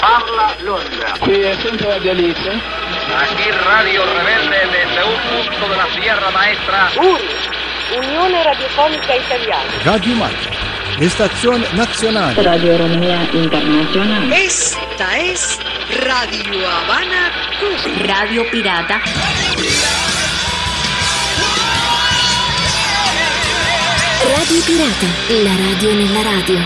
Parla Londra. Qui è sempre Radio Alice. Aquí Radio Rebelde desde un punto de la Sierra Maestra. URI, Unione Radiofonica Italiana. Radio Marca, estación nacional. Radio Romea Internacional. Esta es Radio Habana, Cuba. Radio Pirata. Radio Pirata, la radio nella radio.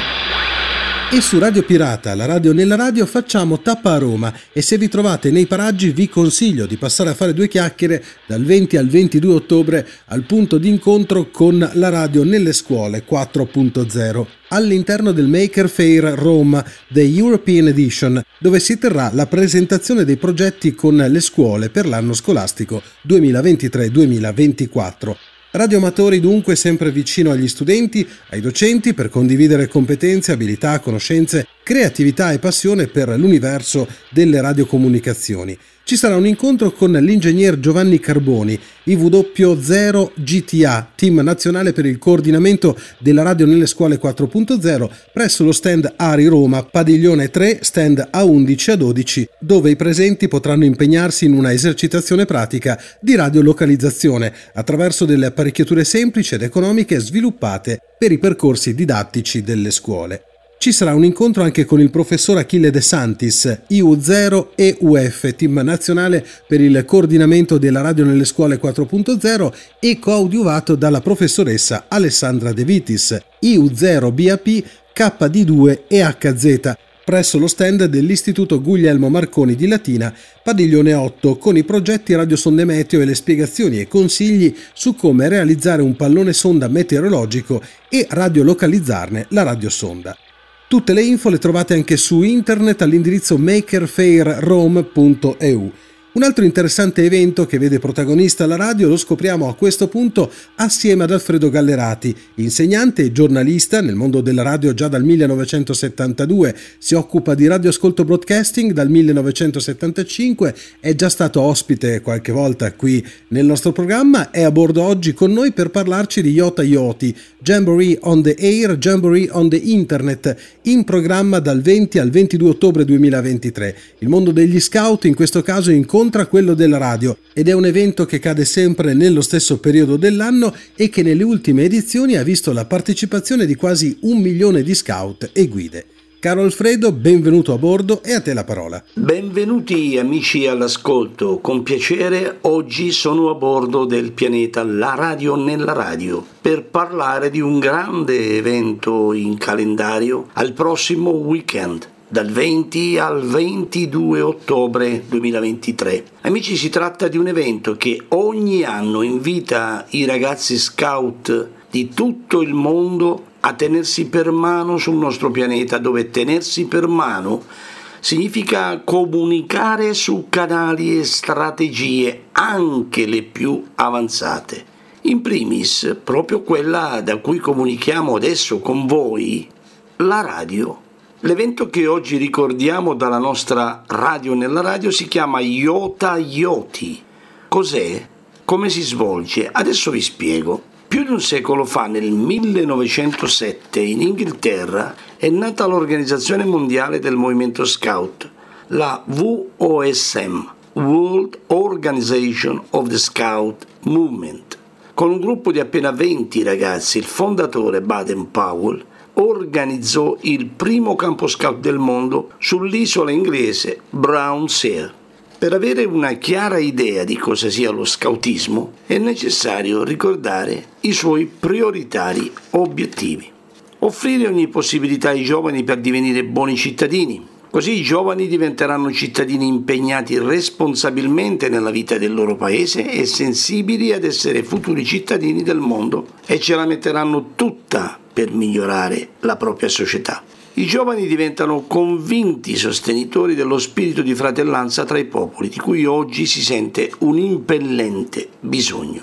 E su Radio Pirata, la radio nella radio, facciamo tappa a Roma e se vi trovate nei paraggi vi consiglio di passare a fare due chiacchiere dal 20 al 22 ottobre al punto d'incontro con la radio nelle scuole 4.0 all'interno del Maker Fair Rome The European Edition, dove si terrà la presentazione dei progetti con le scuole per l'anno scolastico 2023-2024. Radioamatori dunque sempre vicino agli studenti, ai docenti per condividere competenze, abilità, conoscenze, creatività e passione per l'universo delle radiocomunicazioni. Ci sarà un incontro con l'ingegner Giovanni Carboni, IW0 GTA, team nazionale per il coordinamento della radio nelle scuole 4.0, presso lo stand Ari Roma, padiglione 3, stand A11 a 12, dove i presenti potranno impegnarsi in una esercitazione pratica di radiolocalizzazione attraverso delle apparecchiature semplici ed economiche sviluppate per i percorsi didattici delle scuole. Ci sarà un incontro anche con il professor Achille De Santis, IU0 e UF, team nazionale per il coordinamento della radio nelle scuole 4.0 e coadiuvato dalla professoressa Alessandra De Vitis, IU0 BAP, KD2 e HZ, presso lo stand dell'Istituto Guglielmo Marconi di Latina, padiglione 8, con i progetti radiosonde meteo e le spiegazioni e consigli su come realizzare un pallone sonda meteorologico e radiolocalizzarne la radiosonda. Tutte le info le trovate anche su internet all'indirizzo makerfairrome.eu. Un altro interessante evento che vede protagonista la radio lo scopriamo a questo punto assieme ad Alfredo Gallerati, insegnante e giornalista nel mondo della radio già dal 1972, si occupa di radioascolto broadcasting dal 1975, è già stato ospite qualche volta qui nel nostro programma, è a bordo oggi con noi per parlarci di Yota Yoti, Jamboree on the Air, Jamboree on the Internet, in programma dal 20 al 22 ottobre 2023. Il mondo degli scout in questo caso incontra incontra quello della radio ed è un evento che cade sempre nello stesso periodo dell'anno e che nelle ultime edizioni ha visto la partecipazione di quasi un milione di scout e guide. Caro Alfredo, benvenuto a bordo e a te la parola. Benvenuti amici all'ascolto, con piacere oggi sono a bordo del pianeta La Radio nella Radio per parlare di un grande evento in calendario al prossimo weekend dal 20 al 22 ottobre 2023. Amici, si tratta di un evento che ogni anno invita i ragazzi scout di tutto il mondo a tenersi per mano sul nostro pianeta, dove tenersi per mano significa comunicare su canali e strategie, anche le più avanzate. In primis, proprio quella da cui comunichiamo adesso con voi, la radio. L'evento che oggi ricordiamo dalla nostra radio nella radio si chiama Iota Ioti. Cos'è? Come si svolge? Adesso vi spiego. Più di un secolo fa, nel 1907, in Inghilterra, è nata l'Organizzazione Mondiale del Movimento Scout, la WOSM, World Organization of the Scout Movement. Con un gruppo di appena 20 ragazzi, il fondatore Baden Powell organizzò il primo campo scout del mondo sull'isola inglese Brown Sea. Per avere una chiara idea di cosa sia lo scoutismo è necessario ricordare i suoi prioritari obiettivi. Offrire ogni possibilità ai giovani per divenire buoni cittadini, Così i giovani diventeranno cittadini impegnati responsabilmente nella vita del loro paese e sensibili ad essere futuri cittadini del mondo e ce la metteranno tutta per migliorare la propria società. I giovani diventano convinti sostenitori dello spirito di fratellanza tra i popoli, di cui oggi si sente un impellente bisogno.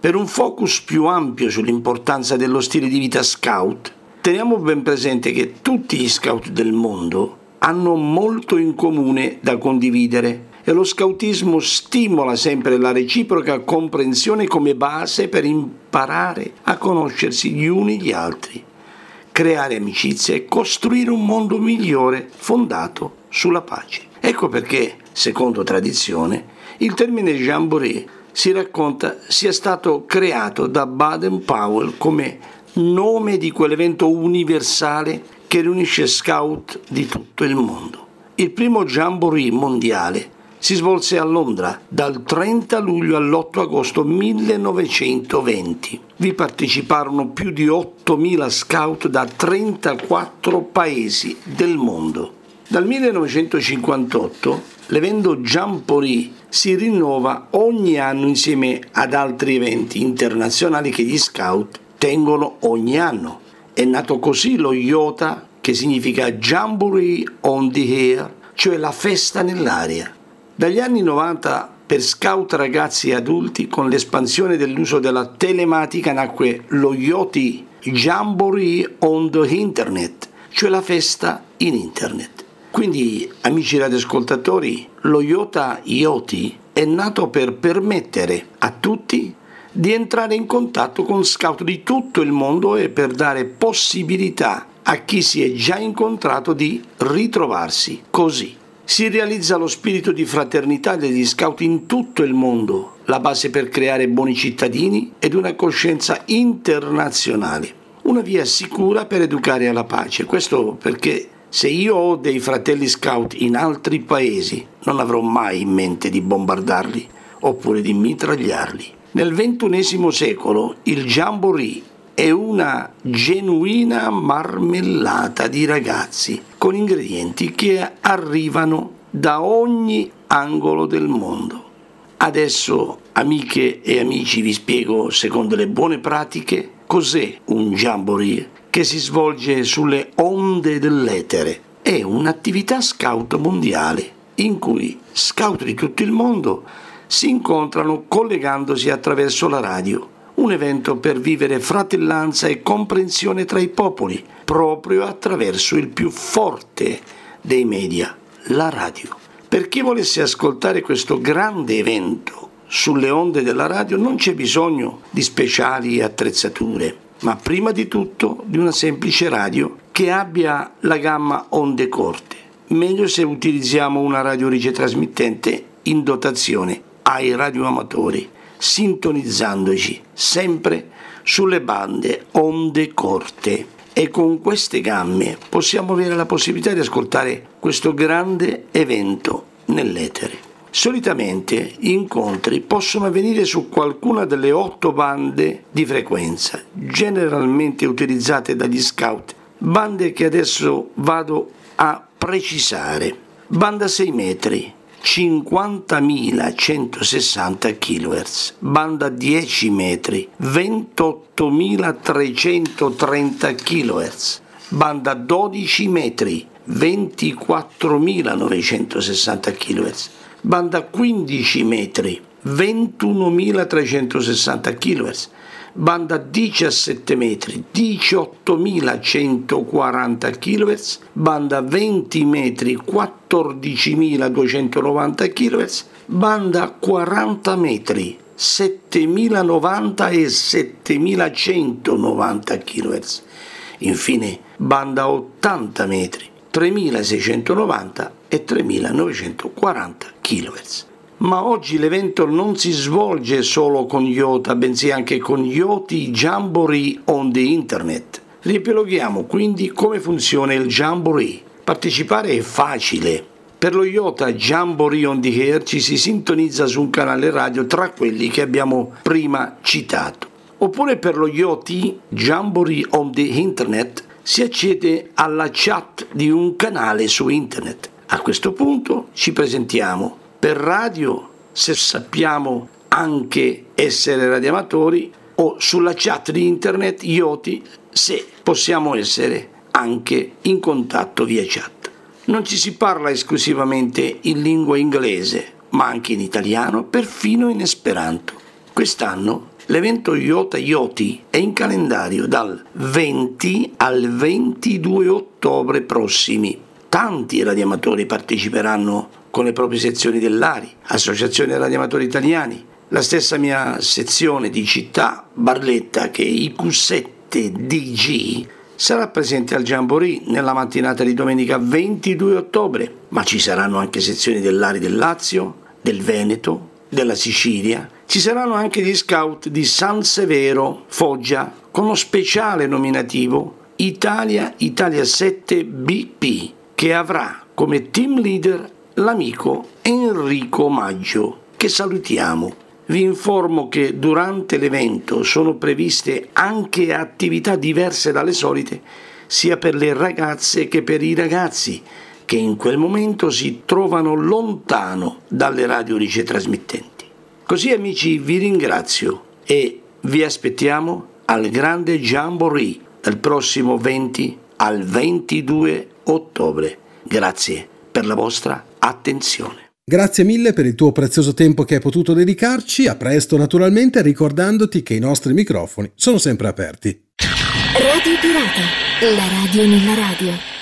Per un focus più ampio sull'importanza dello stile di vita scout, teniamo ben presente che tutti gli scout del mondo hanno molto in comune da condividere e lo scautismo stimola sempre la reciproca comprensione come base per imparare a conoscersi gli uni gli altri. creare amicizie e costruire un mondo migliore fondato sulla pace. Ecco perché, secondo tradizione, il termine jamboree si racconta sia stato creato da Baden-Powell come nome di quell'evento universale che riunisce scout di tutto il mondo. Il primo jamboree mondiale si svolse a Londra dal 30 luglio all'8 agosto 1920. Vi parteciparono più di 8.000 scout da 34 paesi del mondo. Dal 1958 l'evento Jamboree si rinnova ogni anno insieme ad altri eventi internazionali che gli scout tengono ogni anno. È nato così lo IOTA, che significa Jamboree on the Air, cioè la festa nell'aria. Dagli anni 90 per scout ragazzi e adulti, con l'espansione dell'uso della telematica, nacque lo IOTI Jamboree on the Internet, cioè la festa in Internet. Quindi, amici radioascoltatori, lo IOTA IOTI è nato per permettere a tutti di entrare in contatto con scout di tutto il mondo e per dare possibilità a chi si è già incontrato di ritrovarsi così si realizza lo spirito di fraternità degli scout in tutto il mondo, la base per creare buoni cittadini ed una coscienza internazionale, una via sicura per educare alla pace. Questo perché se io ho dei fratelli scout in altri paesi, non avrò mai in mente di bombardarli oppure di mitragliarli. Nel XXI secolo il jamboree è una genuina marmellata di ragazzi con ingredienti che arrivano da ogni angolo del mondo. Adesso, amiche e amici, vi spiego, secondo le buone pratiche, cos'è un jamboree che si svolge sulle onde dell'etere. È un'attività scout mondiale in cui scout di tutto il mondo si incontrano collegandosi attraverso la radio un evento per vivere fratellanza e comprensione tra i popoli, proprio attraverso il più forte dei media, la radio. Per chi volesse ascoltare questo grande evento sulle onde della radio non c'è bisogno di speciali attrezzature, ma prima di tutto di una semplice radio che abbia la gamma onde corte. Meglio se utilizziamo una radio ricetrasmittente in dotazione ai radioamatori sintonizzandoci sempre sulle bande onde corte e con queste gamme possiamo avere la possibilità di ascoltare questo grande evento nell'etere. Solitamente gli incontri possono avvenire su qualcuna delle otto bande di frequenza, generalmente utilizzate dagli scout, bande che adesso vado a precisare. Banda 6 metri, 50.160 kHz, banda 10 metri, 28.330 kHz, banda 12 metri, 24.960 kHz, banda 15 metri, 21.360 kHz, banda 17 metri, 18.140 kHz, banda 20 metri, 14.290 kHz, banda 40 metri, 7090 e 7190 kHz. Infine, banda 80 metri, 3690 e 3940 kHz. Ma oggi l'evento non si svolge solo con IOTA, bensì anche con IOTI Jamboree on the Internet. Riepiloghiamo quindi come funziona il Jamboree. Partecipare è facile. Per lo IOTA Jamboree on the Air ci si sintonizza su un canale radio tra quelli che abbiamo prima citato. Oppure per lo IOT Jamboree on the Internet si accede alla chat di un canale su internet. A questo punto ci presentiamo per radio se sappiamo anche essere radioamatori o sulla chat di internet IoT se possiamo essere anche in contatto via chat. Non ci si parla esclusivamente in lingua inglese, ma anche in italiano, perfino in esperanto. Quest'anno l'evento IOTA IOTI è in calendario dal 20 al 22 ottobre prossimi. Tanti radioamatori parteciperanno con le proprie sezioni dell'ARI, Associazione Radioamatori Italiani, la stessa mia sezione di città, Barletta, che è IQ7DG, sarà presente al Jamboree nella mattinata di domenica 22 ottobre, ma ci saranno anche sezioni dell'Ari del Lazio, del Veneto, della Sicilia. Ci saranno anche gli scout di San Severo, Foggia, con lo speciale nominativo Italia Italia 7 BP, che avrà come team leader l'amico Enrico Maggio, che salutiamo. Vi informo che durante l'evento sono previste anche attività diverse dalle solite, sia per le ragazze che per i ragazzi, che in quel momento si trovano lontano dalle radio ricetrasmittenti. Così amici vi ringrazio e vi aspettiamo al grande Jamboree dal prossimo 20 al 22 ottobre. Grazie per la vostra attenzione. Grazie mille per il tuo prezioso tempo che hai potuto dedicarci, a presto naturalmente ricordandoti che i nostri microfoni sono sempre aperti. Radio Pirata, la radio nella radio.